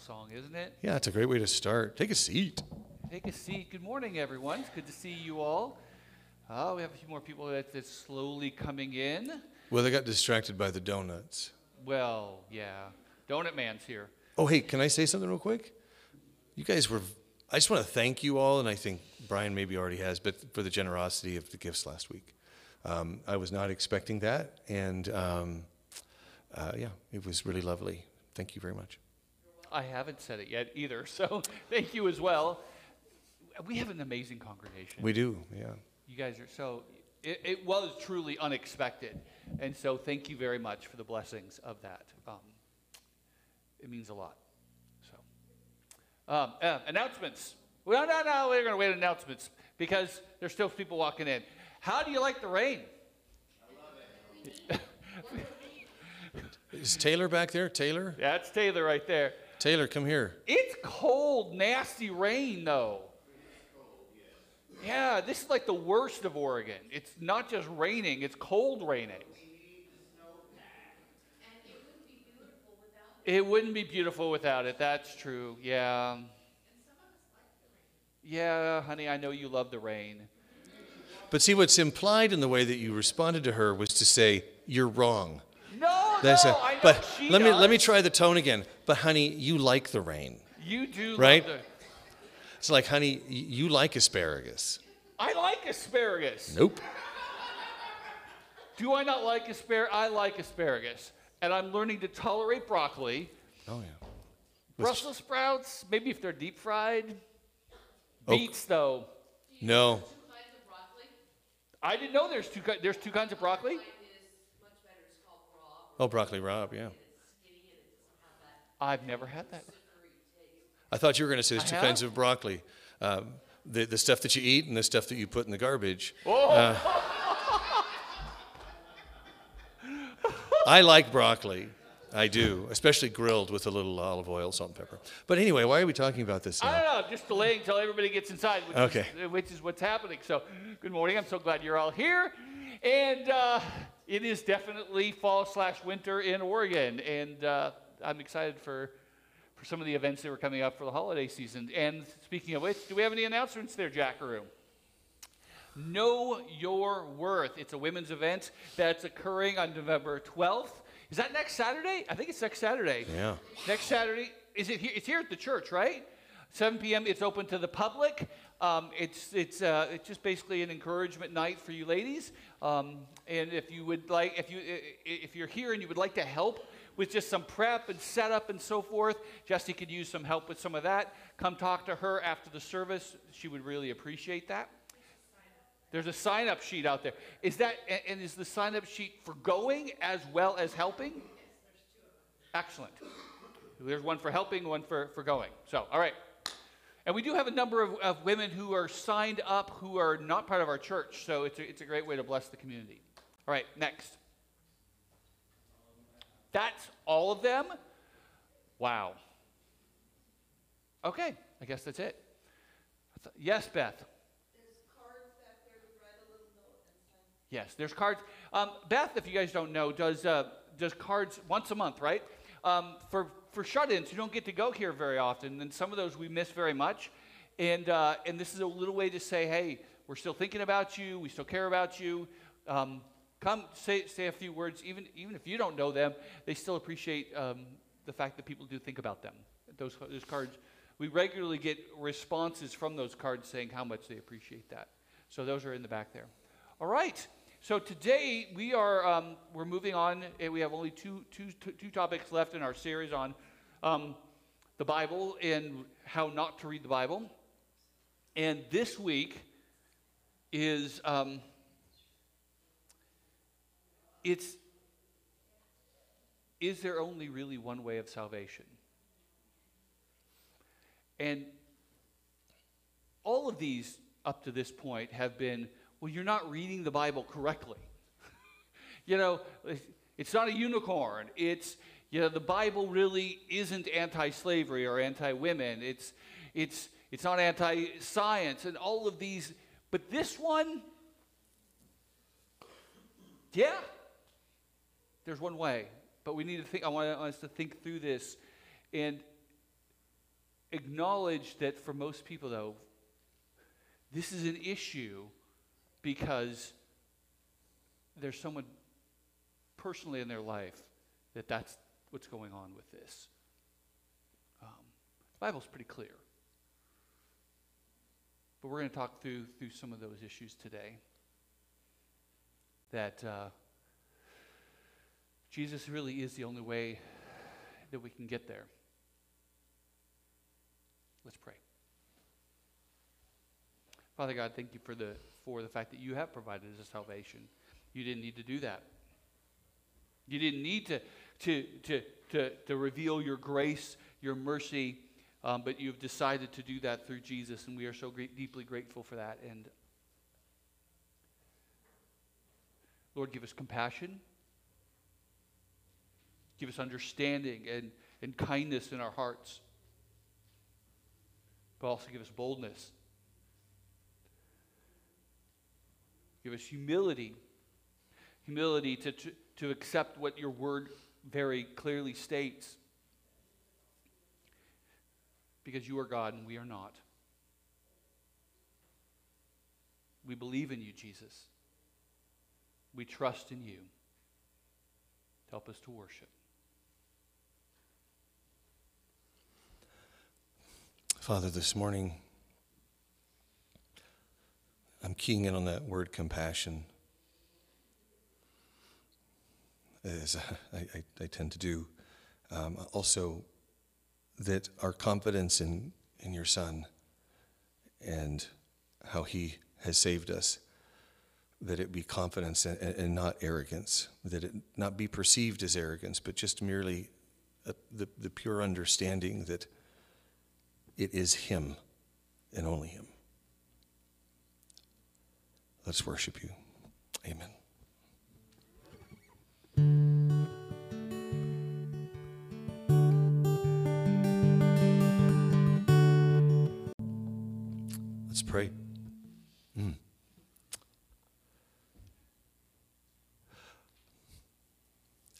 song, isn't it? Yeah, it's a great way to start. Take a seat. Take a seat. Good morning, everyone. It's good to see you all. Oh, we have a few more people that, that's slowly coming in. Well, they got distracted by the donuts. Well, yeah. Donut Man's here. Oh, hey, can I say something real quick? You guys were. I just want to thank you all, and I think Brian maybe already has, but for the generosity of the gifts last week. Um, I was not expecting that, and um, uh, yeah, it was really lovely. Thank you very much. I haven't said it yet either, so thank you as well. We have an amazing congregation. We do, yeah. You guys are so, it, it was truly unexpected. And so thank you very much for the blessings of that. Um, it means a lot. So, um, uh, announcements. Well, no, no, we're going to wait announcements because there's still people walking in. How do you like the rain? Is Taylor back there? Taylor? That's Taylor right there. Taylor, come here. It's cold, nasty rain, though. Yeah, this is like the worst of Oregon. It's not just raining, it's cold raining. It wouldn't be beautiful without it. That's true. Yeah. Yeah, honey, I know you love the rain. But see, what's implied in the way that you responded to her was to say, You're wrong. No, That's no, oh, a- I but she let me does. let me try the tone again. But honey, you like the rain. You do Right? love the. It's like, honey, you like asparagus. I like asparagus. Nope. Do I not like asparagus? I like asparagus. And I'm learning to tolerate broccoli. Oh yeah. Brussels sprouts, maybe if they're deep fried. Oh. Beets, though. No. I didn't know there's two, there's two kinds of broccoli. Oh, broccoli rabe, yeah. I've never had that. I thought you were going to say I there's two have? kinds of broccoli. Um, the, the stuff that you eat and the stuff that you put in the garbage. Oh, I like broccoli. I do, especially grilled with a little olive oil, salt, and pepper. But anyway, why are we talking about this Now? I don't know. Just delaying until everybody gets inside, which, Okay. is, which is what's happening. So, good morning. I'm so glad you're all here. And uh, it is definitely fall slash winter in Oregon. And uh, I'm excited for, for some of the events that were coming up for the holiday season. And speaking of which, do we have any announcements there, Jackaroo? Know Your Worth. It's a women's event that's occurring on November 12th. Is that next Saturday? I think it's next Saturday. Yeah. Next Saturday, is it here? It's here at the church, right? 7 p.m. It's open to the public. Um, it's it's uh, it's just basically an encouragement night for you ladies. Um, and if you would like, if you if you're here and you would like to help with just some prep and setup and so forth, Jesse could use some help with some of that. Come talk to her after the service. She would really appreciate that. There's a sign up sheet out there. Is that, and is the sign up sheet for going as well as helping? Yes, there's Excellent. There's one for helping, one for, for going. So, all right. And we do have a number of, of women who are signed up who are not part of our church. So it's a, it's a great way to bless the community. All right, next. That's all of them? Wow. Okay, I guess that's it. Yes, Beth. Yes, there's cards. Um, Beth, if you guys don't know, does uh, does cards once a month, right? Um, for for shut-ins, you don't get to go here very often, and some of those we miss very much. And uh, and this is a little way to say, hey, we're still thinking about you. We still care about you. Um, come say say a few words, even even if you don't know them, they still appreciate um, the fact that people do think about them. Those those cards, we regularly get responses from those cards saying how much they appreciate that. So those are in the back there. All right. So today we are um, we're moving on. and We have only two, two, two, two topics left in our series on um, the Bible and how not to read the Bible. And this week is um, it's is there only really one way of salvation? And all of these up to this point have been well, you're not reading the Bible correctly. you know, it's not a unicorn. It's, you know, the Bible really isn't anti slavery or anti women. It's, it's, it's not anti science and all of these. But this one, yeah, there's one way. But we need to think, I want us to think through this. And acknowledge that for most people, though, this is an issue because there's someone personally in their life that that's what's going on with this. Um, the Bible's pretty clear. But we're going to talk through, through some of those issues today. That uh, Jesus really is the only way that we can get there. Let's pray. Father God, thank you for the, for the fact that you have provided us salvation. You didn't need to do that. You didn't need to, to, to, to, to reveal your grace, your mercy, um, but you've decided to do that through Jesus, and we are so great, deeply grateful for that. And Lord, give us compassion, give us understanding and, and kindness in our hearts, but also give us boldness. Give us humility. Humility to, to, to accept what your word very clearly states. Because you are God and we are not. We believe in you, Jesus. We trust in you. Help us to worship. Father, this morning, I'm keying in on that word compassion, as I, I, I tend to do. Um, also, that our confidence in, in your Son and how He has saved us, that it be confidence and, and not arrogance, that it not be perceived as arrogance, but just merely a, the, the pure understanding that it is Him and only Him. Let's worship you. Amen. Let's pray. Mm.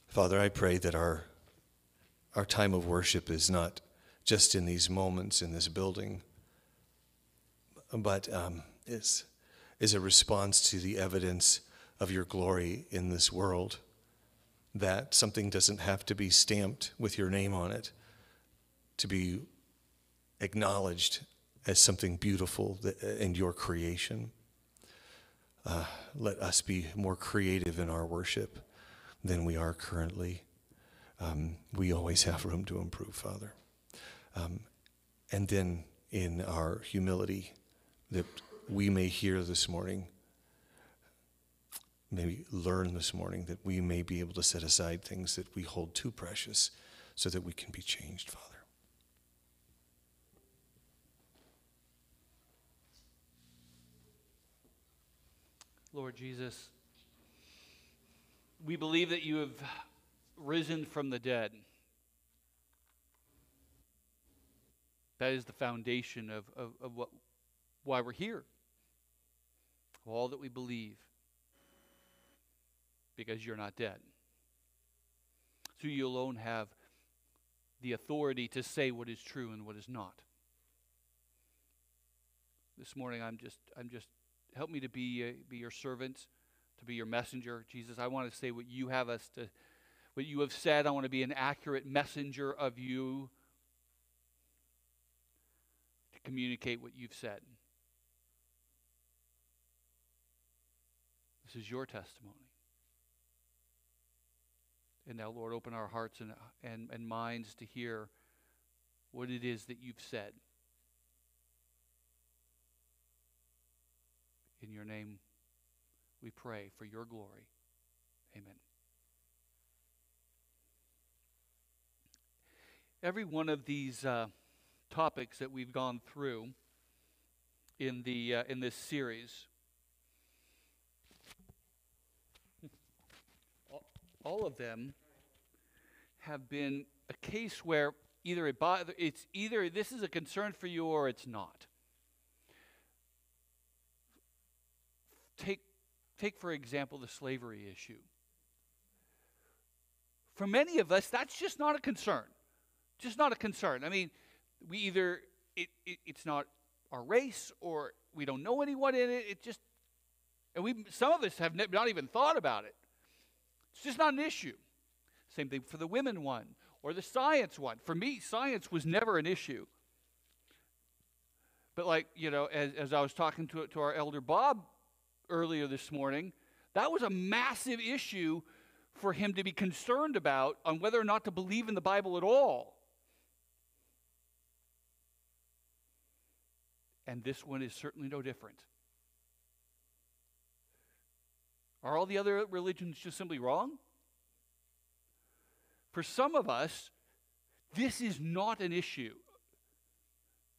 Father, I pray that our, our time of worship is not just in these moments in this building, but um, is is a response to the evidence of your glory in this world. That something doesn't have to be stamped with your name on it to be acknowledged as something beautiful in your creation. Uh, let us be more creative in our worship than we are currently. Um, we always have room to improve, Father. Um, and then in our humility, that we may hear this morning, maybe learn this morning, that we may be able to set aside things that we hold too precious so that we can be changed, Father. Lord Jesus, we believe that you have risen from the dead. That is the foundation of, of, of what, why we're here all that we believe because you're not dead. So you alone have the authority to say what is true and what is not. This morning I'm just I'm just help me to be uh, be your servant, to be your messenger. Jesus, I want to say what you have us to what you have said. I want to be an accurate messenger of you to communicate what you've said. This is your testimony. And now, Lord, open our hearts and, and, and minds to hear what it is that you've said. In your name, we pray for your glory. Amen. Every one of these uh, topics that we've gone through in, the, uh, in this series all of them have been a case where either it bother, it's either this is a concern for you or it's not. Take, take for example the slavery issue. For many of us, that's just not a concern. Just not a concern. I mean, we either it, it, it's not our race or we don't know anyone in it. It just, and we, some of us have not even thought about it. It's just not an issue. Same thing for the women one or the science one. For me, science was never an issue. But like, you know, as, as I was talking to, to our elder Bob earlier this morning, that was a massive issue for him to be concerned about on whether or not to believe in the Bible at all. And this one is certainly no different. Are all the other religions just simply wrong? For some of us, this is not an issue.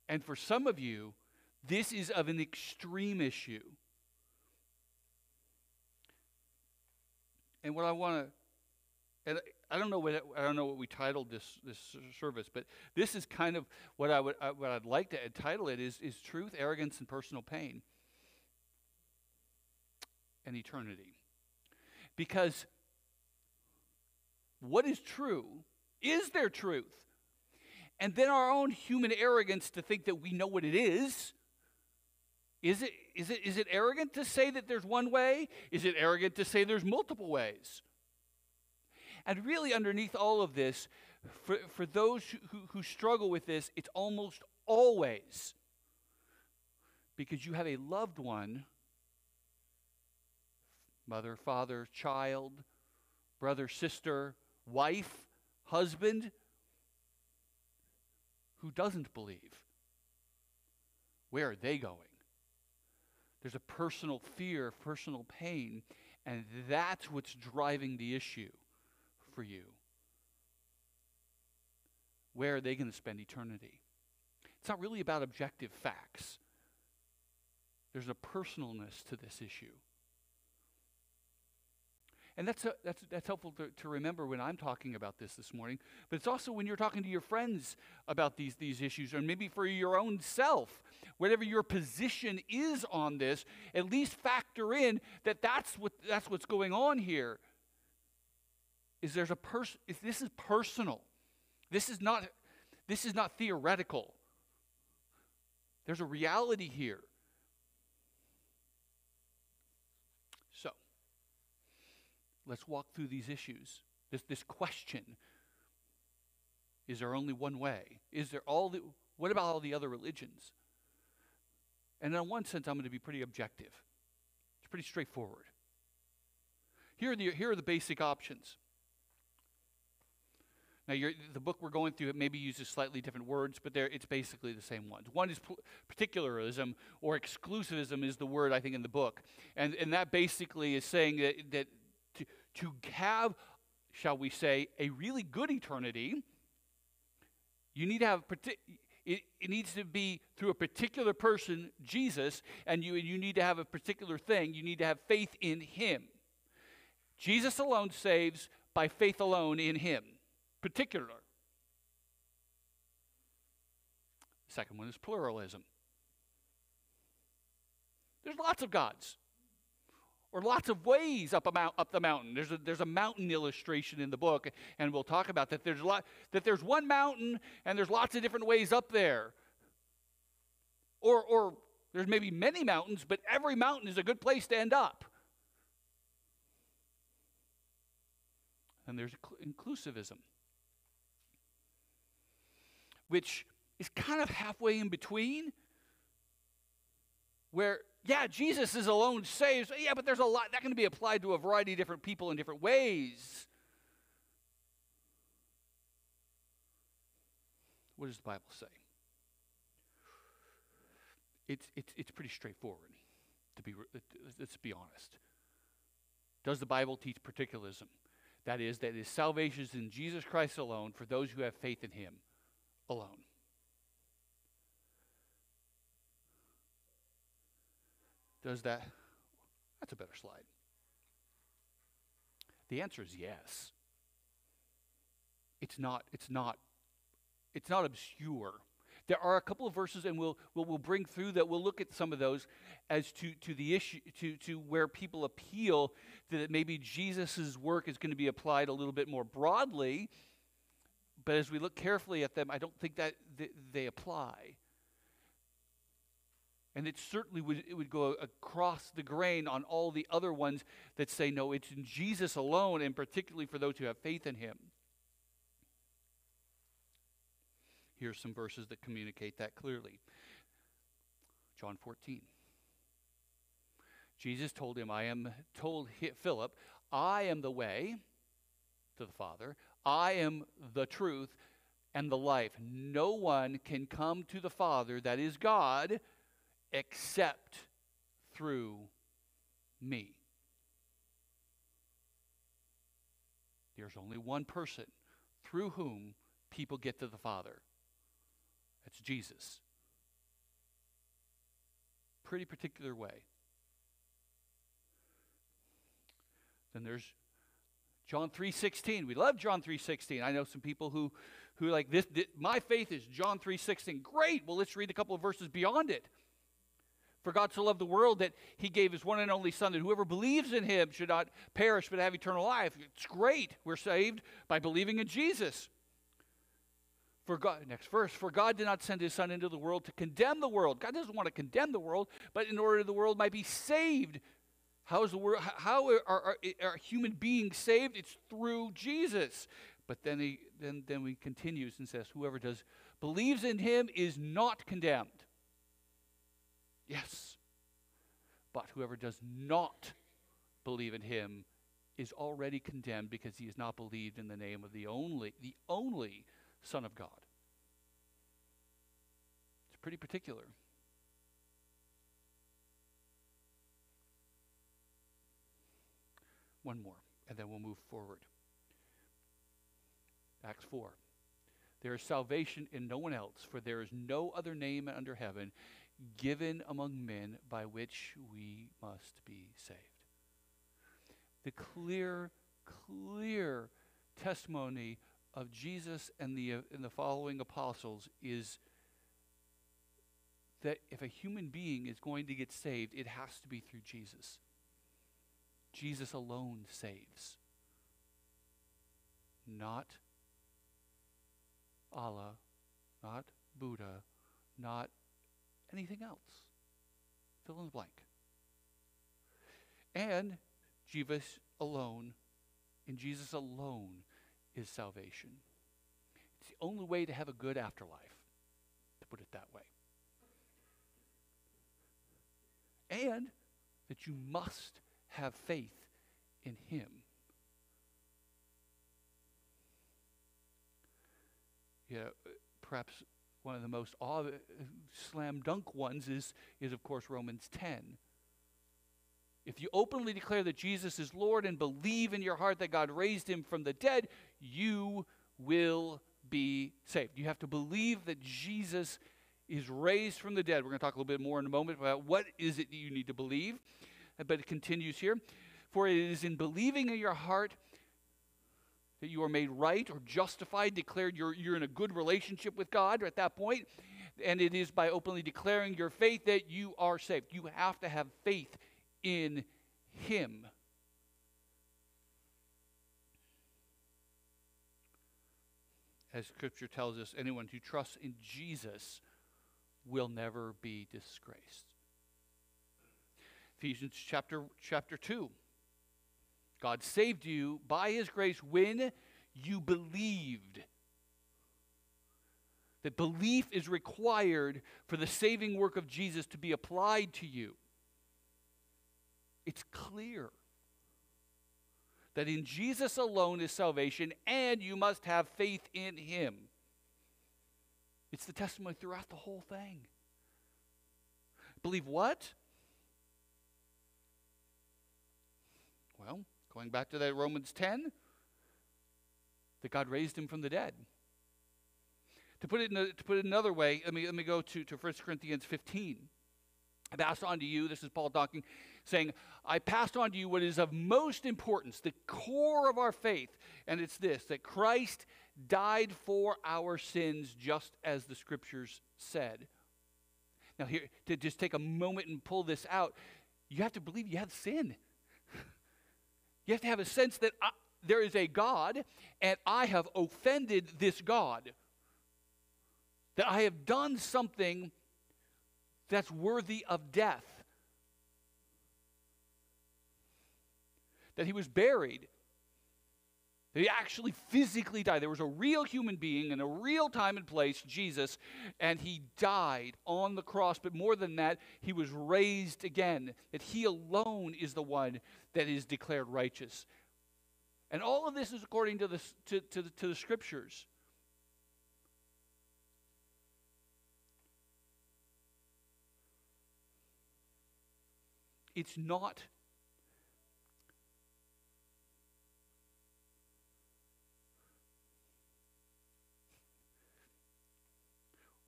And for some of you, this is of an extreme issue. And what I want to, and I don't know what I don't know what we titled this this service, but this is kind of what I would I, what I'd like to title it is is truth, arrogance, and personal pain, and eternity, because what is true? Is there truth? And then our own human arrogance to think that we know what it is. Is it, is, it, is it arrogant to say that there's one way? Is it arrogant to say there's multiple ways? And really, underneath all of this, for, for those who, who struggle with this, it's almost always because you have a loved one mother, father, child, brother, sister, wife, husband who doesn't believe. Where are they going? There's a personal fear, personal pain, and that's what's driving the issue for you. Where are they going to spend eternity? It's not really about objective facts. There's a personalness to this issue. And that's, a, that's, that's helpful to, to remember when I'm talking about this this morning. But it's also when you're talking to your friends about these, these issues, or maybe for your own self, whatever your position is on this, at least factor in that that's, what, that's what's going on here. Is there's a person, this is personal. This is not, this is not theoretical. There's a reality here. Let's walk through these issues. This, this question Is there only one way? Is there all the, what about all the other religions? And in one sense, I'm going to be pretty objective. It's pretty straightforward. Here are the, here are the basic options. Now, the book we're going through it maybe uses slightly different words, but there it's basically the same ones. One is particularism or exclusivism is the word I think in the book, and and that basically is saying that that to, have, shall we say, a really good eternity, you need to have it, it needs to be through a particular person, Jesus, and you, you need to have a particular thing. You need to have faith in Him. Jesus alone saves by faith alone in Him. Particular. second one is pluralism. There's lots of gods or lots of ways up, a mount, up the mountain. There's a, there's a mountain illustration in the book, and we'll talk about that. There's, a lot, that there's one mountain, and there's lots of different ways up there. Or, or there's maybe many mountains, but every mountain is a good place to end up. And there's inclusivism, which is kind of halfway in between, where yeah, Jesus is alone saves. Yeah, but there's a lot that can be applied to a variety of different people in different ways. What does the Bible say? It's, it's, it's pretty straightforward, to be, uh, let's be honest. Does the Bible teach particularism? That is, that is salvation is in Jesus Christ alone for those who have faith in Him alone. Does that? That's a better slide. The answer is yes. It's not, it's not, it's not obscure. There are a couple of verses, and we'll, we'll, we'll bring through that. We'll look at some of those as to, to the issue, to, to where people appeal that maybe Jesus' work is going to be applied a little bit more broadly. But as we look carefully at them, I don't think that they apply. And it certainly would, it would go across the grain on all the other ones that say, no, it's in Jesus alone, and particularly for those who have faith in him. Here are some verses that communicate that clearly. John 14. Jesus told him, I am told Philip, I am the way to the Father. I am the truth and the life. No one can come to the Father, that is God, except through me. There's only one person through whom people get to the Father. That's Jesus. Pretty particular way. Then there's John 3:16. We love John 3:16. I know some people who who like this, this my faith is John 3:16. Great. Well, let's read a couple of verses beyond it. For God so loved the world that he gave his one and only son that whoever believes in him should not perish but have eternal life. It's great. We're saved by believing in Jesus. For God, next verse, for God did not send his son into the world to condemn the world. God doesn't want to condemn the world, but in order the world might be saved how is the world? How are, are, are human beings saved? It's through Jesus. But then he then then he continues and says, whoever does believes in him is not condemned. Yes. But whoever does not believe in him is already condemned because he has not believed in the name of the only the only Son of God. It's pretty particular. One more, and then we'll move forward. Acts 4. There is salvation in no one else, for there is no other name under heaven given among men by which we must be saved. The clear, clear testimony of Jesus and the, uh, and the following apostles is that if a human being is going to get saved, it has to be through Jesus. Jesus alone saves. Not Allah, not Buddha, not anything else. Fill in the blank. And Jesus alone, in Jesus alone, is salvation. It's the only way to have a good afterlife, to put it that way. And that you must have faith in Him. You uh, know, perhaps one of the most awe, slam dunk ones is, is, of course, Romans 10. If you openly declare that Jesus is Lord and believe in your heart that God raised him from the dead, you will be saved. You have to believe that Jesus is raised from the dead. We're going to talk a little bit more in a moment about what is it that you need to believe. But it continues here. For it is in believing in your heart that you are made right or justified, declared you're, you're in a good relationship with God at that point. And it is by openly declaring your faith that you are saved. You have to have faith in Him. As Scripture tells us, anyone who trusts in Jesus will never be disgraced. Ephesians chapter, chapter 2. God saved you by his grace when you believed. That belief is required for the saving work of Jesus to be applied to you. It's clear that in Jesus alone is salvation, and you must have faith in him. It's the testimony throughout the whole thing. Believe what? Well, going back to that Romans 10, that God raised him from the dead. To put it, a, to put it another way, let me, let me go to, to 1 Corinthians 15. I passed on to you, this is Paul talking, saying, I passed on to you what is of most importance, the core of our faith, and it's this that Christ died for our sins just as the scriptures said. Now, here, to just take a moment and pull this out, you have to believe you have sin. You have to have a sense that I, there is a God and I have offended this God. That I have done something that's worthy of death. That he was buried. He actually physically died. There was a real human being in a real time and place, Jesus, and he died on the cross. But more than that, he was raised again. That he alone is the one that is declared righteous. And all of this is according to the, to, to, to the scriptures. It's not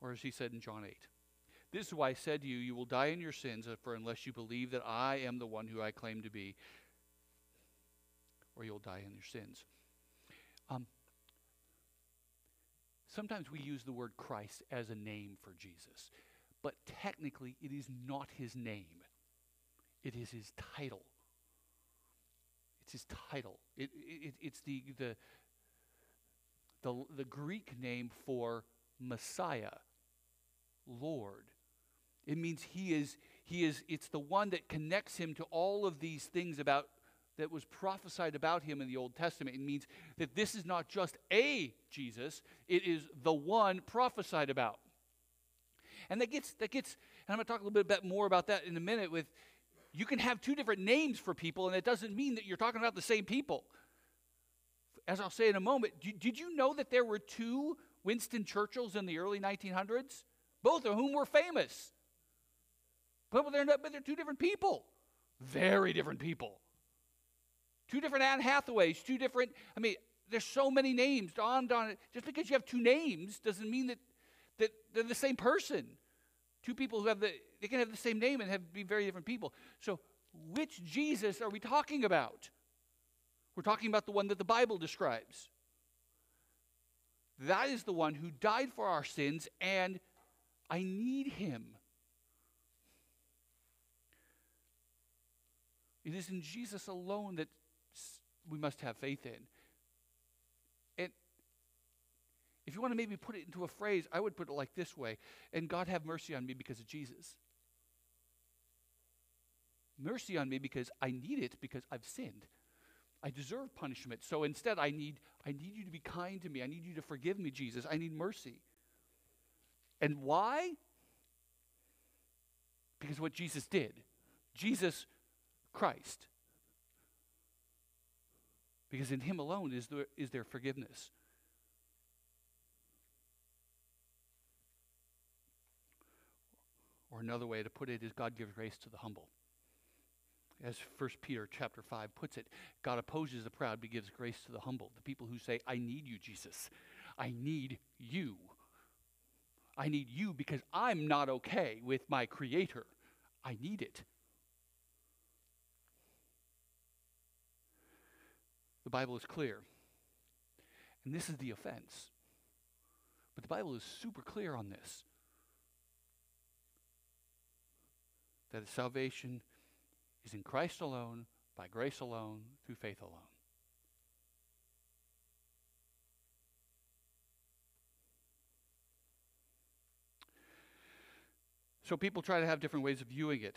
or as he said in John 8. This is why I said to you, you will die in your sins, for unless you believe that I am the one who I claim to be, or you'll die in your sins. Um, sometimes we use the word Christ as a name for Jesus, but technically it is not his name. It is his title. It's his title. It, it, it's the, the, the, the Greek name for Messiah, Lord. It means he is, he is, it's the one that connects him to all of these things about that was prophesied about him in the Old Testament. It means that this is not just a Jesus, it is the one prophesied about. And that gets, that gets, and I'm to talk a little bit more about that in a minute with, you can have two different names for people, and it doesn't mean that you're talking about the same people. As I'll say in a moment, did you know that there were two Winston Churchills in the early 1900s? Both of whom were famous. But they're, not, but they're two different people. Very different people. Two different Anne Hathaways, two different, I mean, there's so many names. Don, Don, just because you have two names doesn't mean that, that they're the same person. Two people who have the, they can have the same name and have be very different people. So, which Jesus are we talking about? We're talking about the one that the Bible describes. That is the one who died for our sins, and I need him. It is in Jesus alone that we must have faith in. And if you want to maybe put it into a phrase, I would put it like this way And God have mercy on me because of Jesus. Mercy on me because I need it because I've sinned. I deserve punishment. So instead I need I need you to be kind to me. I need you to forgive me, Jesus. I need mercy. And why? Because what Jesus did. Jesus Christ. Because in Him alone is there, is there forgiveness. Or another way to put it is God gives grace to the humble. As 1 Peter chapter 5 puts it, God opposes the proud but gives grace to the humble. The people who say, I need you, Jesus. I need you. I need you because I'm not okay with my Creator. I need it. The Bible is clear. And this is the offense. But the Bible is super clear on this that salvation is in Christ alone, by grace alone, through faith alone. So people try to have different ways of viewing it.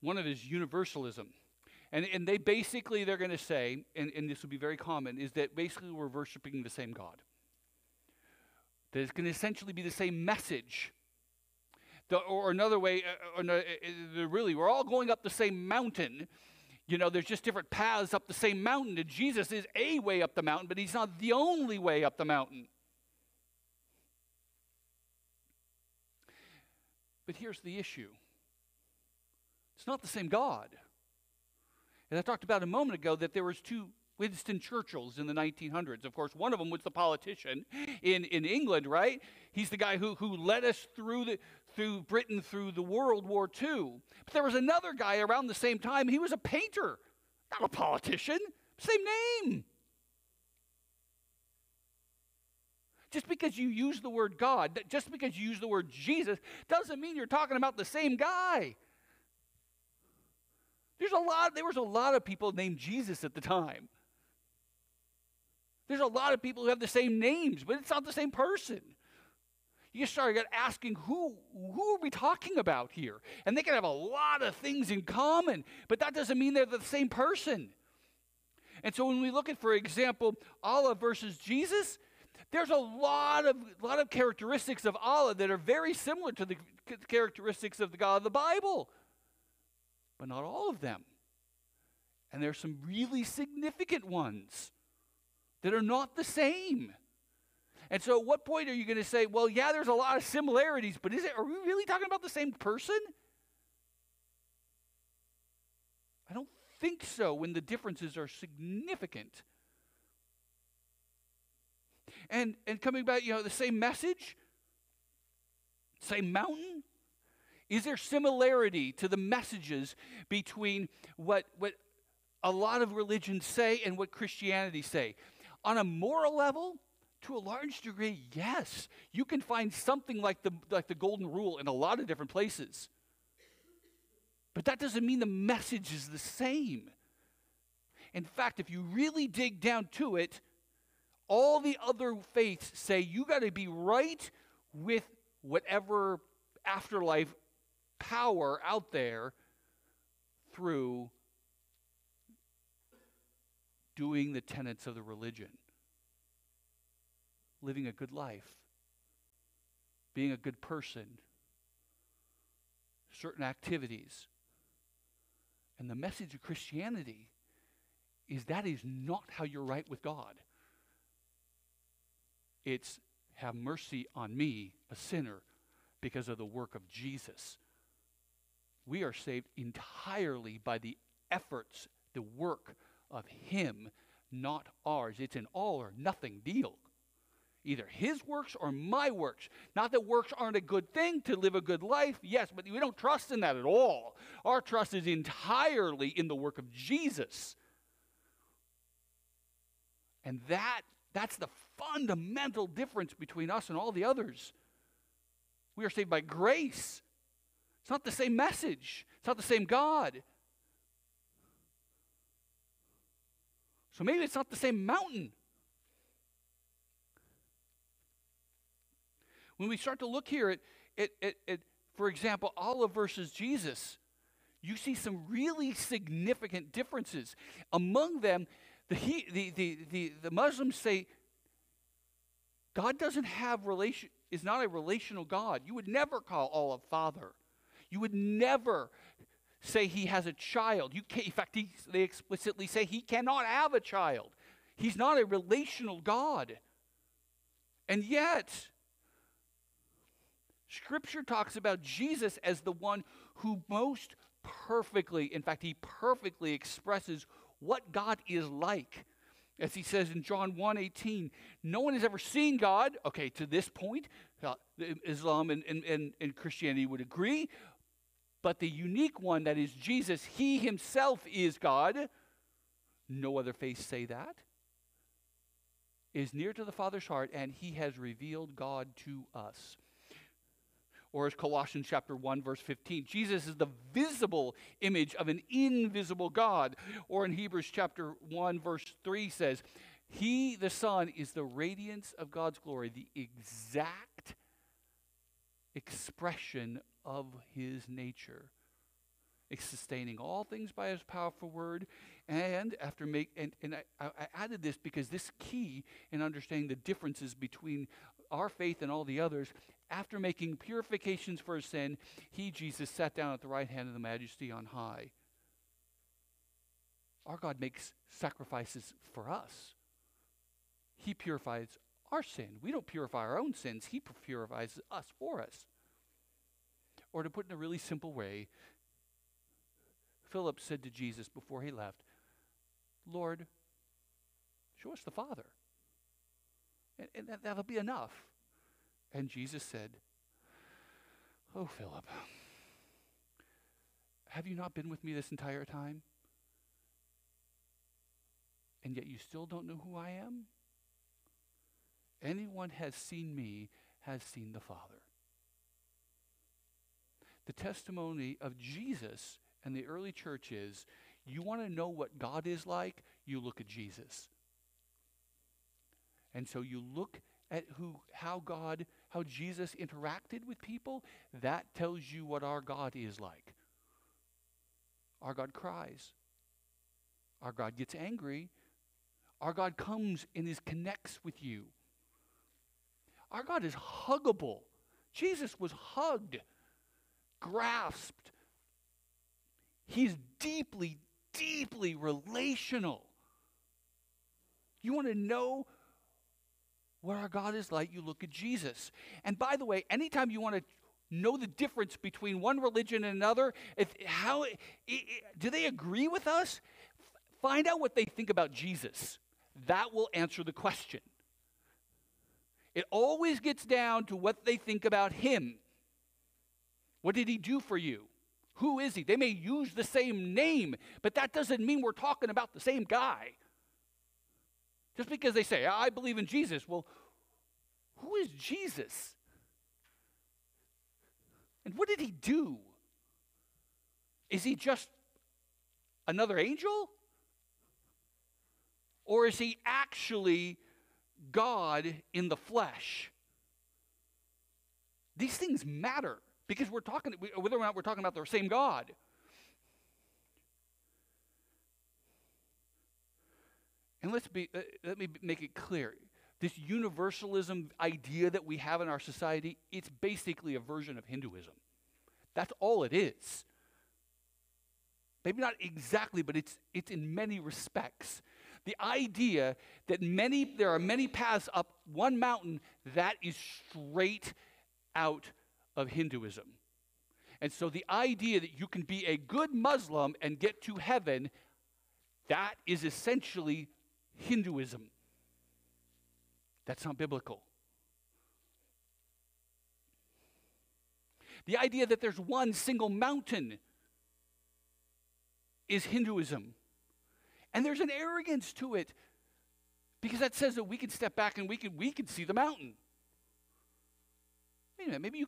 One of it is universalism. And, and they basically, they're going to say, and, and this will be very common, is that basically we're worshiping the same God. That it's going to essentially be the same message. The, or another way, uh, uh, uh, really, we're all going up the same mountain. You know, there's just different paths up the same mountain. And Jesus is a way up the mountain, but he's not the only way up the mountain. But here's the issue it's not the same God. And I talked about a moment ago that there was two Winston Churchills in the 1900s. Of course, one of them was the politician in, in England, right? He's the guy who, who led us through, the, through Britain through the World War II. But there was another guy around the same time. He was a painter, not a politician. Same name. Just because you use the word God, just because you use the word Jesus, doesn't mean you're talking about the same guy. There's a lot, there was a lot of people named Jesus at the time. There's a lot of people who have the same names, but it's not the same person. you start asking who who are we talking about here? And they can have a lot of things in common, but that doesn't mean they're the same person. And so when we look at, for example, Allah versus Jesus, there's a lot of lot of characteristics of Allah that are very similar to the characteristics of the God of the Bible, but not all of them. And there's some really significant ones that are not the same. And so, at what point are you going to say, well, yeah, there's a lot of similarities, but is it, are we really talking about the same person? I don't think so when the differences are significant. And, and coming back, you know, the same message, same mountain. Is there similarity to the messages between what, what a lot of religions say and what Christianity say? On a moral level, to a large degree, yes. You can find something like the, like the golden rule in a lot of different places. But that doesn't mean the message is the same. In fact, if you really dig down to it, all the other faiths say you got to be right with whatever afterlife power out there through doing the tenets of the religion living a good life, being a good person, certain activities. And the message of Christianity is that is not how you're right with God. It's have mercy on me, a sinner, because of the work of Jesus. We are saved entirely by the efforts, the work of Him, not ours. It's an all or nothing deal. Either his works or my works. Not that works aren't a good thing to live a good life, yes, but we don't trust in that at all. Our trust is entirely in the work of Jesus. And that that's the fundamental difference between us and all the others. We are saved by grace. It's not the same message. It's not the same God. So maybe it's not the same mountain. When we start to look here at, at, at, at for example, Allah versus Jesus, you see some really significant differences. Among them, the, the, the, the, the Muslims say God doesn't have relation, is not a relational God. You would never call Allah Father. You would never say he has a child. You in fact, he, they explicitly say he cannot have a child. He's not a relational God. And yet, Scripture talks about Jesus as the one who most perfectly, in fact, he perfectly expresses what God is like. As he says in John 1:18, no one has ever seen God. Okay, to this point, uh, Islam and, and, and, and Christianity would agree. But the unique one that is Jesus, he himself is God. No other faith say that. Is near to the Father's heart, and he has revealed God to us or as Colossians chapter 1 verse 15, Jesus is the visible image of an invisible God, or in Hebrews chapter 1 verse 3 says, he the son is the radiance of God's glory, the exact expression of his nature. Sustaining all things by his powerful word. And after make and, and I, I added this because this key in understanding the differences between our faith and all the others after making purifications for sin, he, Jesus, sat down at the right hand of the majesty on high. Our God makes sacrifices for us. He purifies our sin. We don't purify our own sins, He purifies us for us. Or to put in a really simple way, Philip said to Jesus before he left, Lord, show us the Father. And, and that, that'll be enough. And Jesus said, Oh, Philip, have you not been with me this entire time? And yet you still don't know who I am? Anyone has seen me has seen the Father. The testimony of Jesus and the early church is you want to know what God is like, you look at Jesus. And so you look at who how God how Jesus interacted with people, that tells you what our God is like. Our God cries. Our God gets angry. Our God comes and is connects with you. Our God is huggable. Jesus was hugged, grasped. He's deeply, deeply relational. You want to know what our God is like? You look at Jesus. And by the way, anytime you want to know the difference between one religion and another, if, how do they agree with us? Find out what they think about Jesus. That will answer the question. It always gets down to what they think about him. What did he do for you? Who is he? They may use the same name, but that doesn't mean we're talking about the same guy. Just because they say, I believe in Jesus, well, who is Jesus? And what did he do? Is he just another angel? Or is he actually God in the flesh? These things matter because we're talking, whether or not we're talking about the same God. And let's be, uh, let me make it clear. This universalism idea that we have in our society, it's basically a version of Hinduism. That's all it is. Maybe not exactly, but it's, it's in many respects. The idea that many, there are many paths up one mountain, that is straight out of Hinduism. And so the idea that you can be a good Muslim and get to heaven, that is essentially Hinduism. That's not biblical. The idea that there's one single mountain is Hinduism. And there's an arrogance to it because that says that we can step back and we can, we can see the mountain. Wait a minute, maybe you.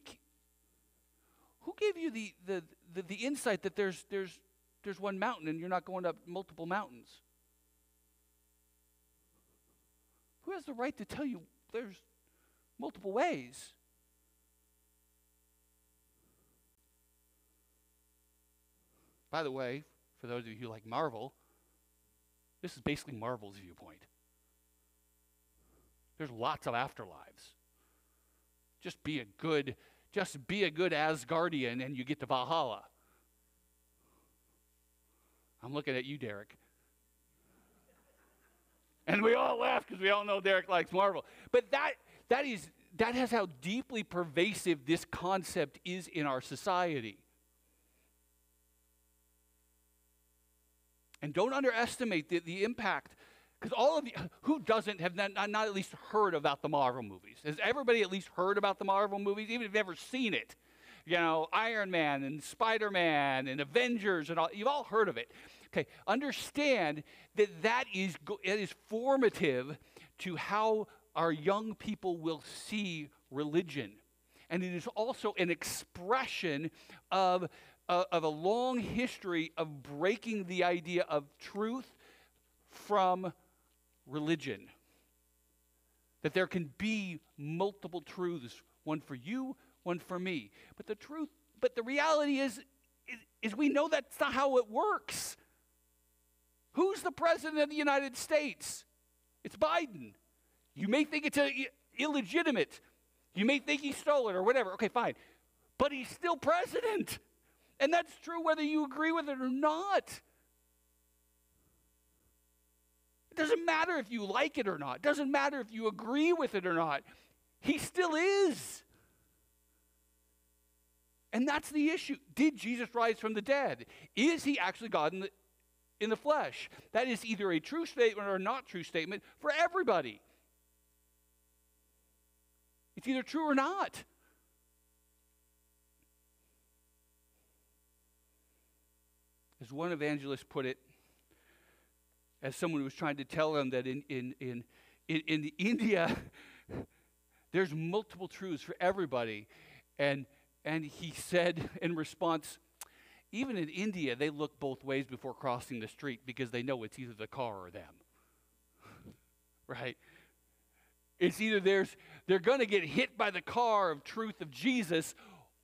Who gave you the, the, the, the insight that there's, there's, there's one mountain and you're not going up multiple mountains? Who has the right to tell you there's multiple ways? By the way, for those of you who like Marvel, this is basically Marvel's viewpoint. There's lots of afterlives. Just be a good, just be a good Asgardian and you get to Valhalla. I'm looking at you, Derek. And we all laugh because we all know Derek likes Marvel. But that, that, is, that has how deeply pervasive this concept is in our society. And don't underestimate the, the impact, because all of you, who doesn't have not, not, not, at least heard about the Marvel movies? Has everybody at least heard about the Marvel movies, even if you've never seen it? You know, Iron Man and Spider Man and Avengers and all, you've all heard of it. Okay, understand that that is, it is formative to how our young people will see religion. And it is also an expression of, uh, of a long history of breaking the idea of truth from religion. That there can be multiple truths, one for you, one for me. But the truth, but the reality is, is, is we know that's not how it works. Who's the president of the United States? It's Biden. You may think it's a, illegitimate. You may think he stole it or whatever. Okay, fine. But he's still president. And that's true whether you agree with it or not. It doesn't matter if you like it or not. It doesn't matter if you agree with it or not. He still is. And that's the issue. Did Jesus rise from the dead? Is he actually God in the, in the flesh. That is either a true statement or not true statement for everybody. It's either true or not. As one evangelist put it, as someone who was trying to tell him that in, in, in, in, in India, there's multiple truths for everybody. And, and he said in response, even in India, they look both ways before crossing the street because they know it's either the car or them. right? It's either there's they're going to get hit by the car of truth of Jesus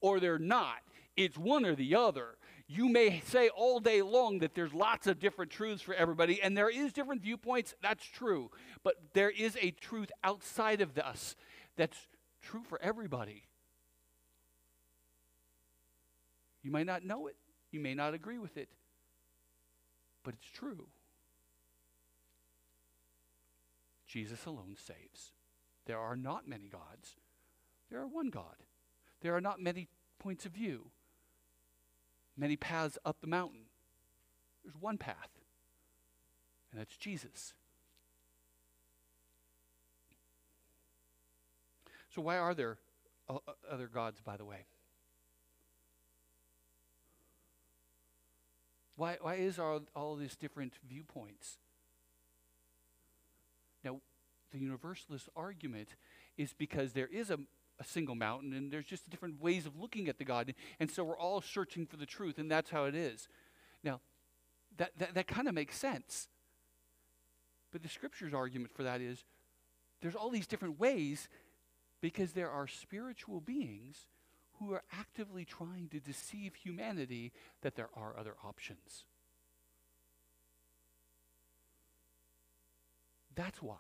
or they're not. It's one or the other. You may say all day long that there's lots of different truths for everybody, and there is different viewpoints. That's true. But there is a truth outside of us that's true for everybody. You may not know it, you may not agree with it, but it's true. Jesus alone saves. There are not many gods, there are one God. There are not many points of view, many paths up the mountain. There's one path, and that's Jesus. So, why are there uh, uh, other gods, by the way? Why, why is all, all these different viewpoints? Now, the universalist argument is because there is a, a single mountain and there's just different ways of looking at the God. And so we're all searching for the truth, and that's how it is. Now, that, that, that kind of makes sense. But the scripture's argument for that is there's all these different ways because there are spiritual beings who are actively trying to deceive humanity that there are other options. That's why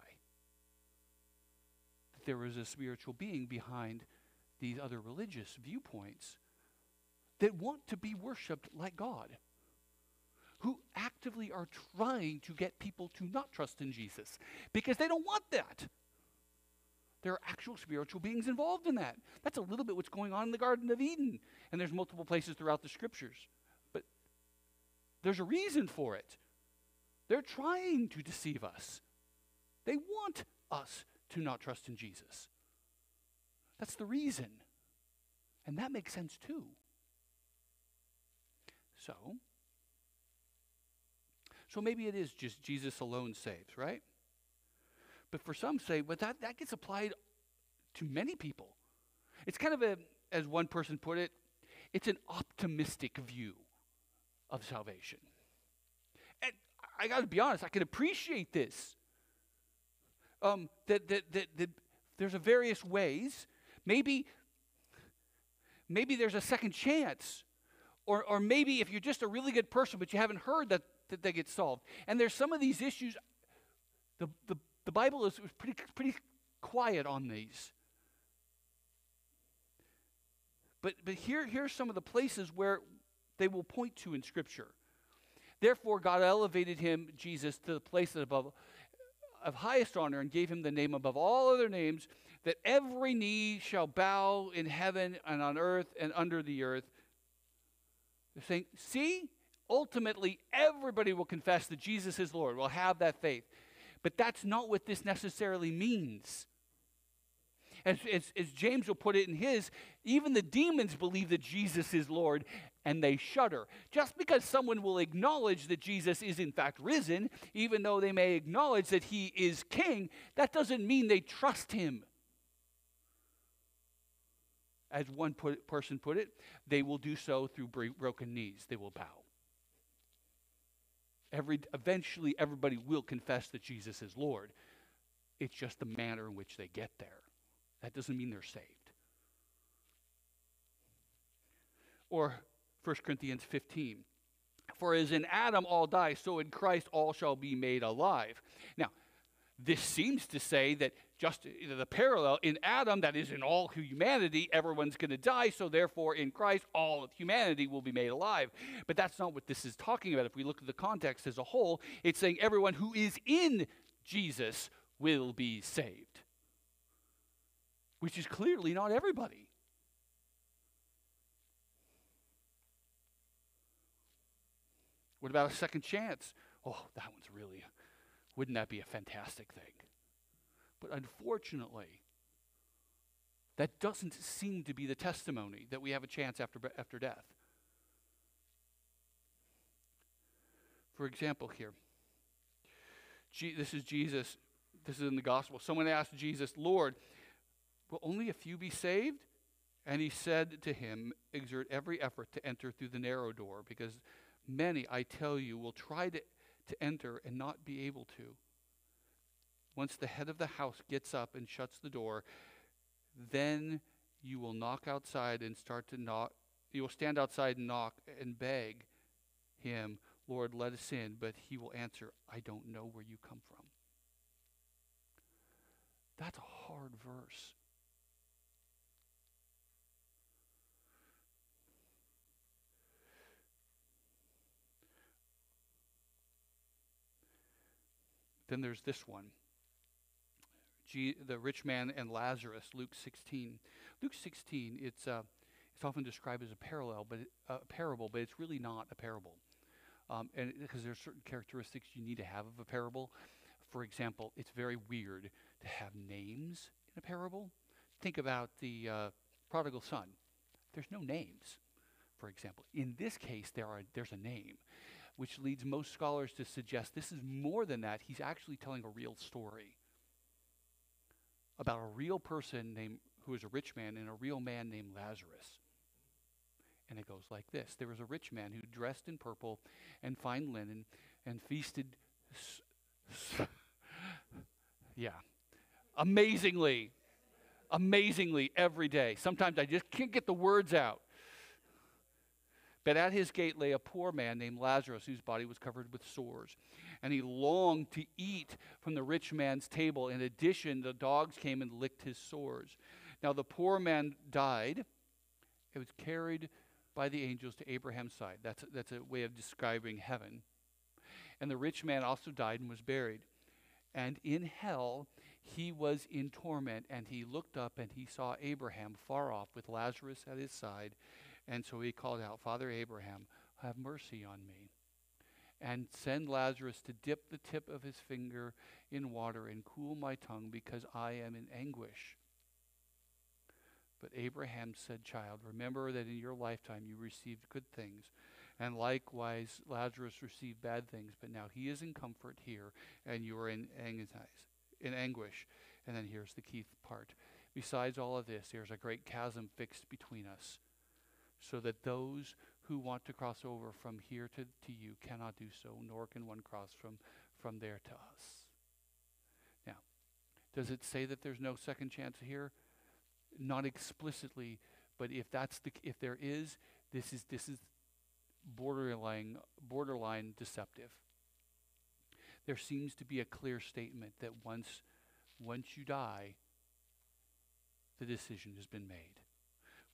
there is a spiritual being behind these other religious viewpoints that want to be worshiped like God, who actively are trying to get people to not trust in Jesus because they don't want that. There are actual spiritual beings involved in that. That's a little bit what's going on in the Garden of Eden. And there's multiple places throughout the scriptures. But there's a reason for it. They're trying to deceive us. They want us to not trust in Jesus. That's the reason. And that makes sense too. So, so maybe it is just Jesus alone saves, right? But for some say, but that, that gets applied to many people. It's kind of a, as one person put it, it's an optimistic view of salvation. And I got to be honest, I can appreciate this. Um, that, that, that, that there's a various ways. Maybe, maybe there's a second chance. Or, or maybe if you're just a really good person, but you haven't heard that, that they get solved. And there's some of these issues, the, the the Bible is pretty, pretty quiet on these. But, but here, here are some of the places where they will point to in Scripture. Therefore, God elevated him, Jesus, to the place above, of highest honor and gave him the name above all other names, that every knee shall bow in heaven and on earth and under the earth. They're saying, see, ultimately, everybody will confess that Jesus is Lord, will have that faith. But that's not what this necessarily means. As, as, as, James will put it in his, even the demons believe that Jesus is Lord and they shudder. Just because someone will acknowledge that Jesus is in fact risen, even though they may acknowledge that he is king, that doesn't mean they trust him. As one put, person put it, they will do so through broken knees, they will bow. Every, eventually, everybody will confess that Jesus is Lord. It's just the manner in which they get there. That doesn't mean they're saved. Or 1 Corinthians 15. For as in Adam all die, so in Christ all shall be made alive. Now, this seems to say that just the parallel in Adam, that is in all humanity, everyone's going to die. So therefore, in Christ, all of humanity will be made alive. But that's not what this is talking about. If we look at the context as a whole, it's saying everyone who is in Jesus will be saved, which is clearly not everybody. What about a second chance? Oh, that one's really, wouldn't that be a fantastic thing? But unfortunately, that doesn't seem to be the testimony that we have a chance after, after death. For example, here, this is Jesus, this is in the gospel. Someone asked Jesus, Lord, will only a few be saved? And he said to him, Exert every effort to enter through the narrow door, because many, I tell you, will try to, to enter and not be able to. Once the head of the house gets up and shuts the door, then you will knock outside and start to knock. You will stand outside and knock and beg him, Lord, let us in. But he will answer, I don't know where you come from. That's a hard verse. Then there's this one. The rich man and Lazarus, Luke 16. Luke 16, it's, uh, it's often described as a parallel, but uh, a parable, but it's really not a parable. Um, and because there are certain characteristics you need to have of a parable. For example, it's very weird to have names in a parable. Think about the uh, prodigal son. There's no names, for example. In this case, there are, there's a name, which leads most scholars to suggest this is more than that. He's actually telling a real story about a real person named who is a rich man and a real man named Lazarus. And it goes like this There was a rich man who dressed in purple and fine linen and feasted. S- s- yeah. Amazingly. Amazingly every day. Sometimes I just can't get the words out. But at his gate lay a poor man named Lazarus, whose body was covered with sores. And he longed to eat from the rich man's table. In addition, the dogs came and licked his sores. Now the poor man died. It was carried by the angels to Abraham's side. That's that's a way of describing heaven. And the rich man also died and was buried. And in hell, he was in torment, and he looked up and he saw Abraham far off with Lazarus at his side. And so he called out, Father Abraham, have mercy on me. And send Lazarus to dip the tip of his finger in water and cool my tongue because I am in anguish. But Abraham said, Child, remember that in your lifetime you received good things, and likewise Lazarus received bad things, but now he is in comfort here, and you are in, anguish. in anguish. And then here's the key part. Besides all of this, there's a great chasm fixed between us, so that those who want to cross over from here to, to you cannot do so, nor can one cross from, from there to us. Now, does it say that there's no second chance here? not explicitly, but if that's the if there is, this is this is borderline borderline deceptive. There seems to be a clear statement that once once you die, the decision has been made,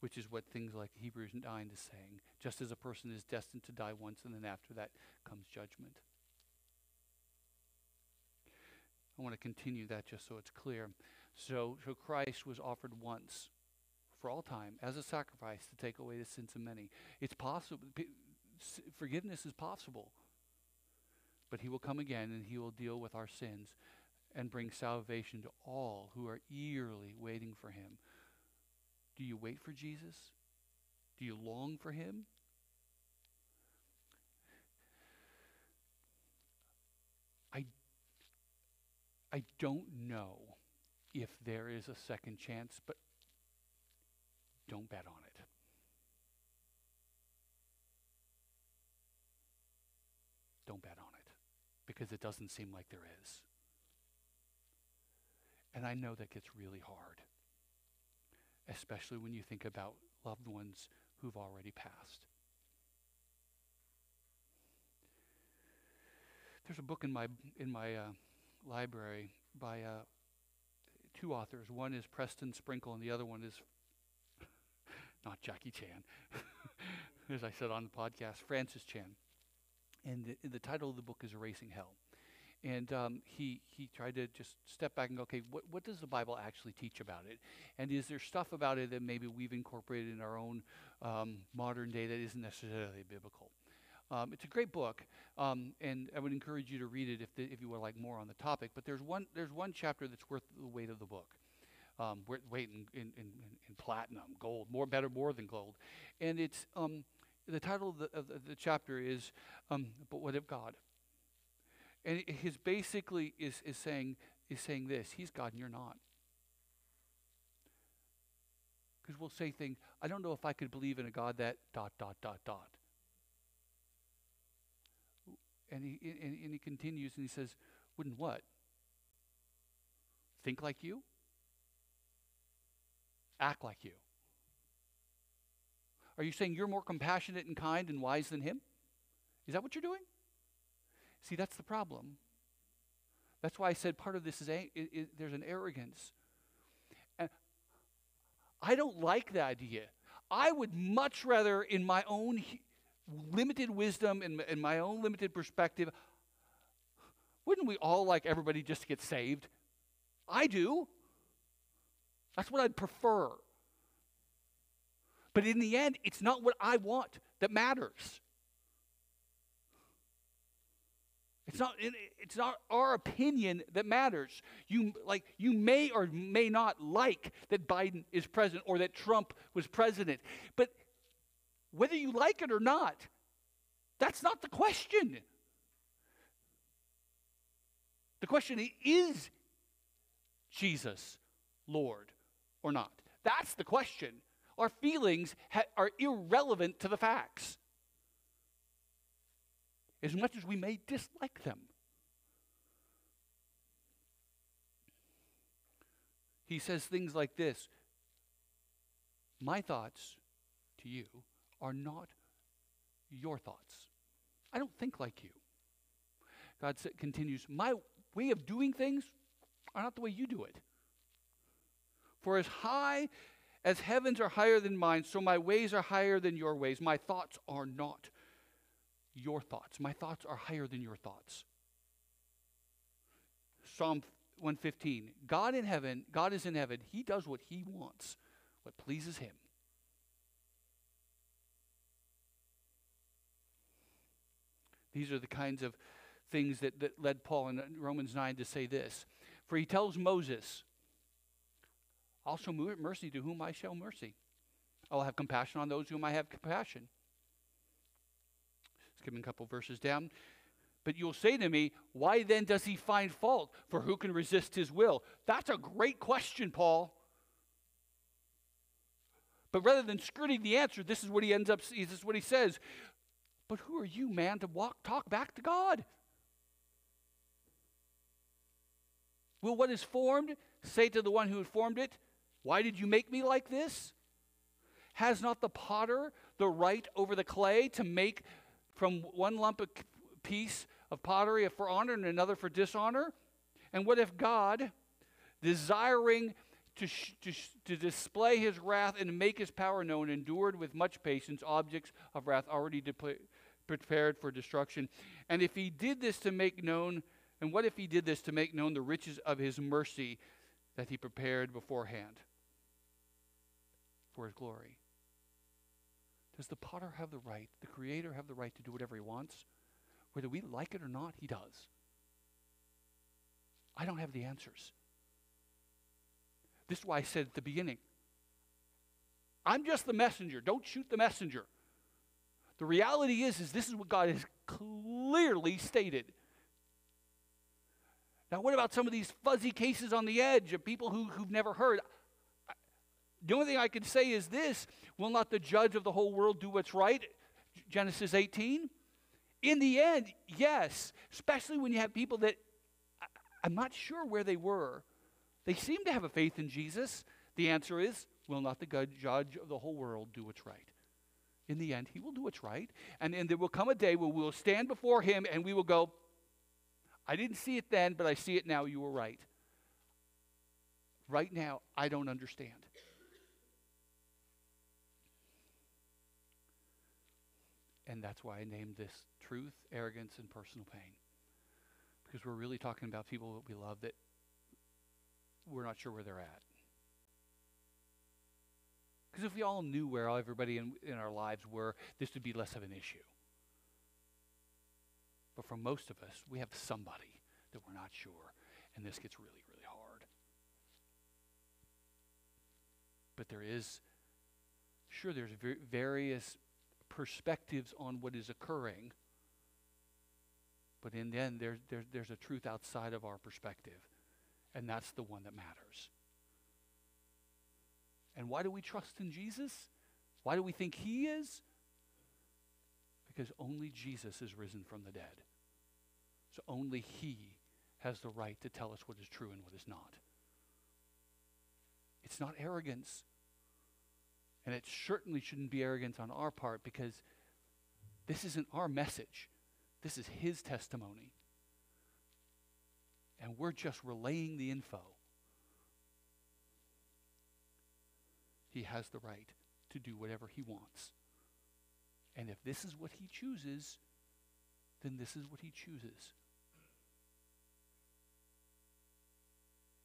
which is what things like Hebrews 9 is saying. Just as a person is destined to die once, and then after that comes judgment. I want to continue that just so it's clear. So, so Christ was offered once for all time as a sacrifice to take away the sins of many. It's possible. Forgiveness is possible. But he will come again and he will deal with our sins and bring salvation to all who are eagerly waiting for him. Do you wait for Jesus? Do you long for him? I, I don't know if there is a second chance, but don't bet on it. Don't bet on it because it doesn't seem like there is. And I know that gets really hard, especially when you think about loved ones who've already passed. There's a book in my in my uh, library by uh, two authors. One is Preston Sprinkle, and the other one is not Jackie Chan, as I said on the podcast, Francis Chan. And the, the title of the book is Erasing Hell. And um, he, he tried to just step back and go, okay, what, what does the Bible actually teach about it? And is there stuff about it that maybe we've incorporated in our own um, modern day that isn't necessarily biblical? Um, it's a great book, um, and I would encourage you to read it if, the, if you would like more on the topic. But there's one, there's one chapter that's worth the weight of the book. Um, weight in, in, in, in, platinum, gold, more better, more than gold. And it's um, the title of the, of the, chapter is "But What If God?" And his basically is, is saying is saying this: He's God and you're not. Because we'll say things. I don't know if I could believe in a God that dot dot dot dot. And he, and, and he continues and he says, Wouldn't what? think like you, act like you. Are you saying you're more compassionate and kind and wise than him? Is that what you're doing? See, that's the problem. That's why I said part of this is a, i- i- there's an arrogance. And I don't like the idea. I would much rather, in my own limited wisdom and in my own limited perspective, wouldn't we all like everybody just to get saved? I do. That's what I'd prefer. But in the end, it's not what I want that matters. It's not, it's not our opinion that matters. You, like, you may or may not like that Biden is president or that Trump was president. But whether you like it or not, that's not the question. The question is Jesus Lord or not? That's the question. Our feelings ha- are irrelevant to the facts as much as we may dislike them. He says things like this My thoughts to you are not your thoughts. I don't think like you. God continues, My way of doing things are not the way you do it. For as high as heavens are higher than mine, so my ways are higher than your ways. My thoughts are not your thoughts. My thoughts are higher than your thoughts. Psalm 115 God in heaven, God is in heaven. He does what he wants, what pleases him. These are the kinds of things that, that led Paul in Romans 9 to say this. For he tells Moses, I'll show mercy to whom I show mercy. I will have compassion on those whom I have compassion. Skipping a couple verses down. But you'll say to me, why then does he find fault? For who can resist his will? That's a great question, Paul. But rather than skirting the answer, this is what he ends up, this is what he says. But who are you, man, to walk, talk back to God? Will what is formed say to the one who formed it, Why did you make me like this? Has not the potter the right over the clay to make from one lump of piece of pottery for honor and another for dishonor? And what if God, desiring to, sh- to, sh- to display his wrath and make his power known, endured with much patience objects of wrath already depla- prepared for destruction? And if he did this to make known, and what if he did this to make known the riches of his mercy that he prepared beforehand for his glory? Does the potter have the right, the creator have the right to do whatever he wants? Whether we like it or not, he does. I don't have the answers. This is why I said at the beginning I'm just the messenger. Don't shoot the messenger. The reality is, is this is what God has clearly stated. Now, what about some of these fuzzy cases on the edge of people who, who've never heard? The only thing I can say is this Will not the judge of the whole world do what's right? Genesis 18. In the end, yes, especially when you have people that I- I'm not sure where they were. They seem to have a faith in Jesus. The answer is Will not the judge of the whole world do what's right? In the end, he will do what's right. And then there will come a day where we will stand before him and we will go, I didn't see it then, but I see it now. You were right. Right now, I don't understand. And that's why I named this truth, arrogance, and personal pain. Because we're really talking about people that we love that we're not sure where they're at. Because if we all knew where everybody in, in our lives were, this would be less of an issue. But for most of us, we have somebody that we're not sure, and this gets really, really hard. But there is, sure, there's various perspectives on what is occurring, but in the end, there's, there's, there's a truth outside of our perspective, and that's the one that matters. And why do we trust in Jesus? Why do we think He is? Because only Jesus is risen from the dead. So only He has the right to tell us what is true and what is not. It's not arrogance. And it certainly shouldn't be arrogance on our part because this isn't our message. This is his testimony. And we're just relaying the info. He has the right to do whatever he wants. And if this is what he chooses, then this is what he chooses.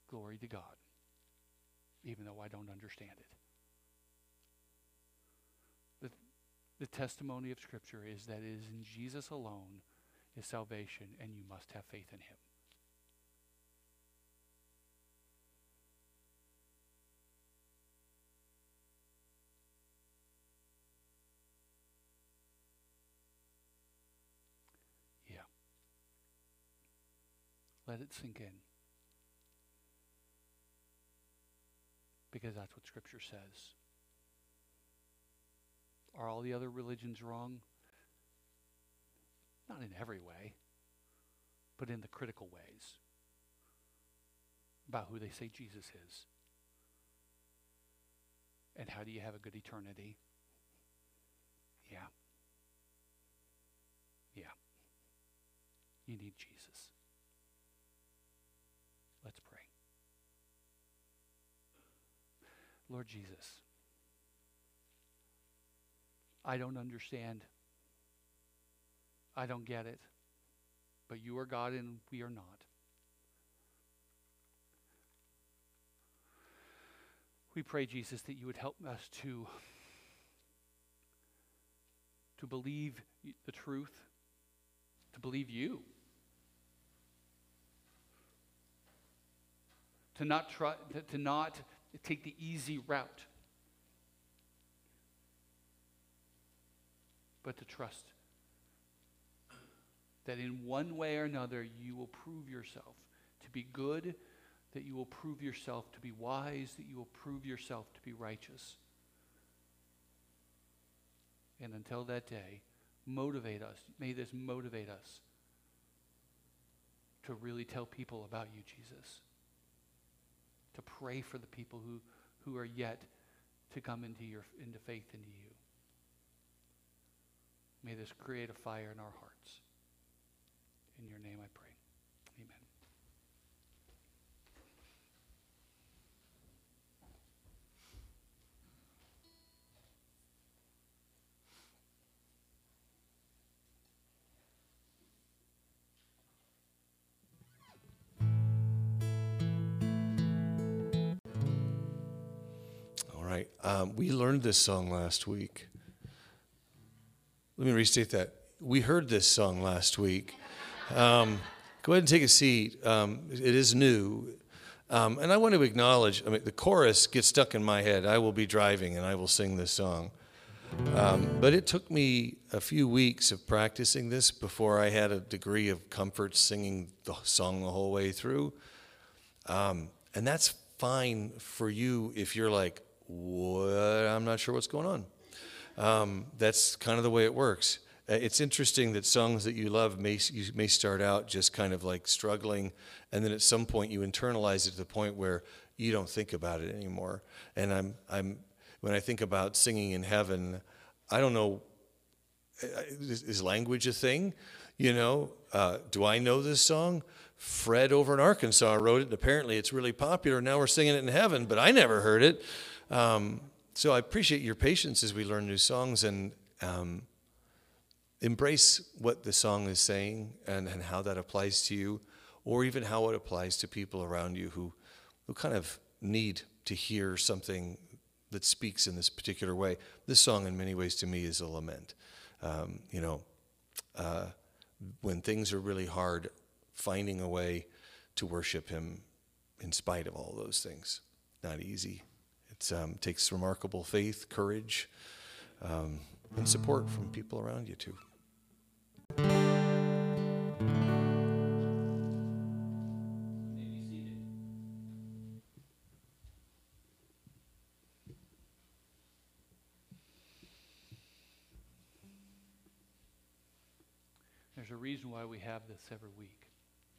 Glory to God, even though I don't understand it. The testimony of Scripture is that it is in Jesus alone is salvation, and you must have faith in him. Yeah. Let it sink in. Because that's what Scripture says. Are all the other religions wrong? Not in every way, but in the critical ways about who they say Jesus is. And how do you have a good eternity? Yeah. Yeah. You need Jesus. Let's pray. Lord Jesus, I don't understand. I don't get it. But you are God and we are not. We pray, Jesus, that you would help us to, to believe the truth, to believe you. To not try, to, not take the easy route, but to trust that in one way or another you will prove yourself to be good, that you will prove yourself to be wise, that you will prove yourself to be righteous. And until that day, motivate us. May this motivate us to really tell people about you, Jesus. To pray for the people who, who are yet to come into, your, into faith into you. May this create a fire in our hearts. In your name I pray. Amen. All right. Um, we learned this song last week. Let me restate that. We heard this song last week. Um, go ahead and take a seat. Um, it is new. Um, and I want to acknowledge, I mean, the chorus gets stuck in my head. I will be driving and I will sing this song. Um, but it took me a few weeks of practicing this before I had a degree of comfort singing the song the whole way through. Um, and that's fine for you if you're like, what? I'm not sure what's going on. Um, that's kind of the way it works. Uh, It's interesting that songs that you love may you may start out just kind of like struggling, and then at some point you internalize it to the point where you don't think about it anymore. And I'm I'm when I think about singing in heaven, I don't know is, is language a thing? You know, uh, do I know this song? Fred over in Arkansas wrote it, and apparently it's really popular. Now we're singing it in heaven, but I never heard it. Um, so I appreciate your patience as we learn new songs and um, embrace what the song is saying and, and how that applies to you, or even how it applies to people around you who, who kind of need to hear something that speaks in this particular way. This song, in many ways, to me, is a lament. Um, you know, uh, when things are really hard, finding a way to worship Him in spite of all those things. Not easy. It um, takes remarkable faith, courage, um, and support from people around you, too. There's a reason why we have this every week,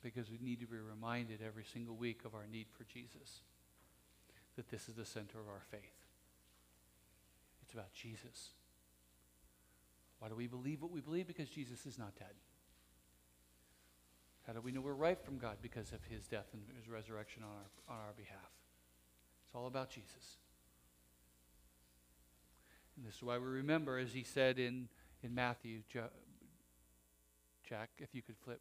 because we need to be reminded every single week of our need for Jesus. That this is the center of our faith. It's about Jesus. Why do we believe what we believe? Because Jesus is not dead. How do we know we're right from God? Because of his death and his resurrection on our, on our behalf. It's all about Jesus. And this is why we remember, as he said in, in Matthew, Ja- Jack, if you could flip.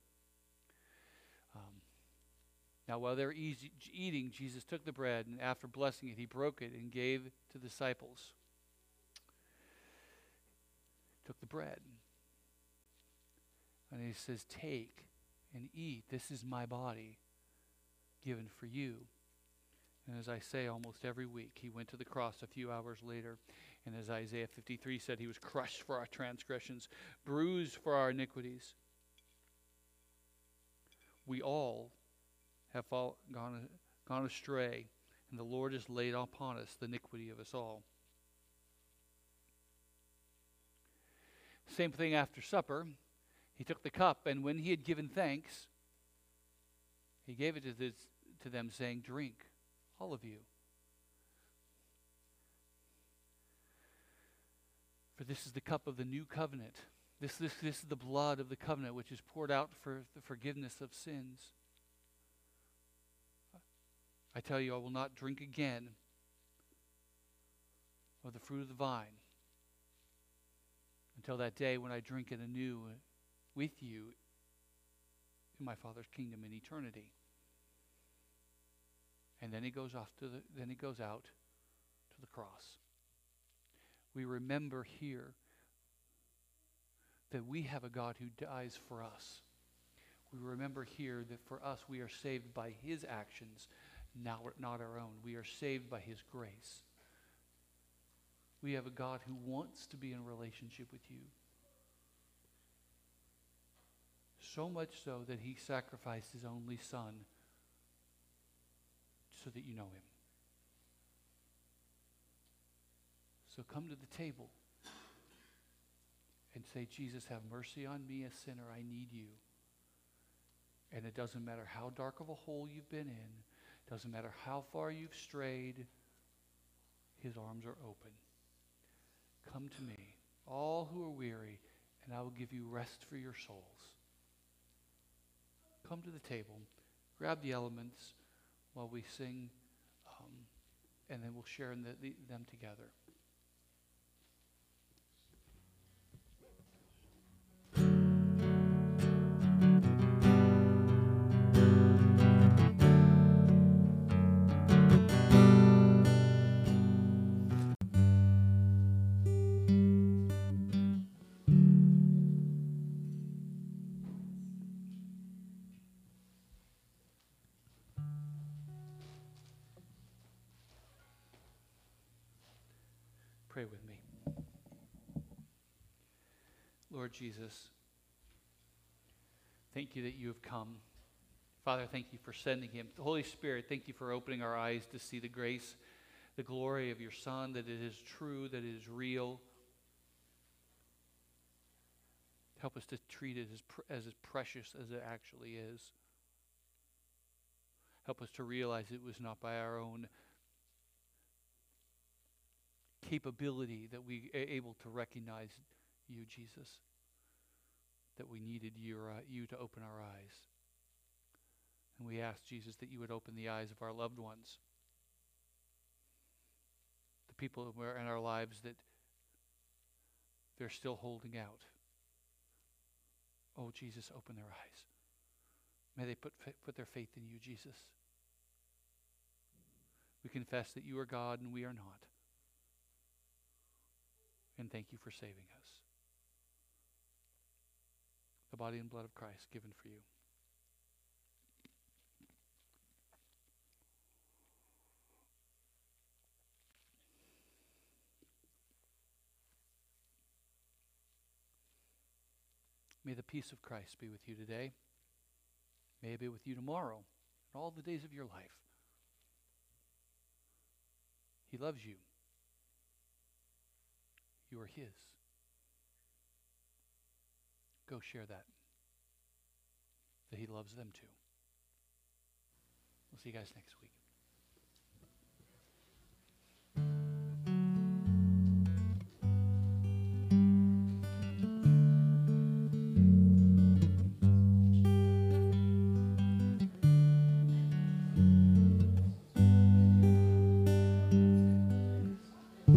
Now, while they were easy, eating, Jesus took the bread, and after blessing it, he broke it and gave to the disciples. Took the bread. And he says, Take and eat. This is my body given for you. And as I say almost every week, he went to the cross a few hours later. And as Isaiah 53 said, he was crushed for our transgressions, bruised for our iniquities. We all have fall, gone, gone astray, and the Lord has laid upon us the iniquity of us all. Same thing after supper. He took the cup, and when he had given thanks, he gave it to, this, to them, saying, Drink, all of you. For this is the cup of the new covenant. This, this, this is the blood of the covenant which is poured out for the forgiveness of sins. I tell you, I will not drink again of the fruit of the vine until that day when I drink it anew with you in my Father's kingdom in eternity. And then he goes off to the then he goes out to the cross. We remember here that we have a God who dies for us. We remember here that for us we are saved by his actions, not, not our own. We are saved by his grace. We have a God who wants to be in relationship with you. So much so that he sacrificed his only son so that you know him. So come to the table and say, Jesus, have mercy on me, a sinner. I need you. And it doesn't matter how dark of a hole you've been in, doesn't matter how far you've strayed, his arms are open. Come to me, all who are weary, and I will give you rest for your souls. Come to the table, grab the elements while we sing, um, and then we'll share the, the, them together. Lord Jesus, thank you that you have come. Father, thank you for sending him. The Holy Spirit, thank you for opening our eyes to see the grace, the glory of your Son, that it is true, that it is real. Help us to treat it as, pr- as, precious as it actually is. Help us to realize it was not by our own capability that we are able to recognize you, Jesus. That we needed your, uh, you to open our eyes. And we ask, Jesus, that you would open the eyes of our loved ones, the people in our lives that they're still holding out. Oh, Jesus, open their eyes. May they put, put their faith in you, Jesus. We confess that you are God and we are not. And thank you for saving us. The body and blood of Christ given for you. May the peace of Christ be with you today. May it be with you tomorrow and all the days of your life. He loves you. You are His. Go share that. That He loves them too. We'll see you guys next week.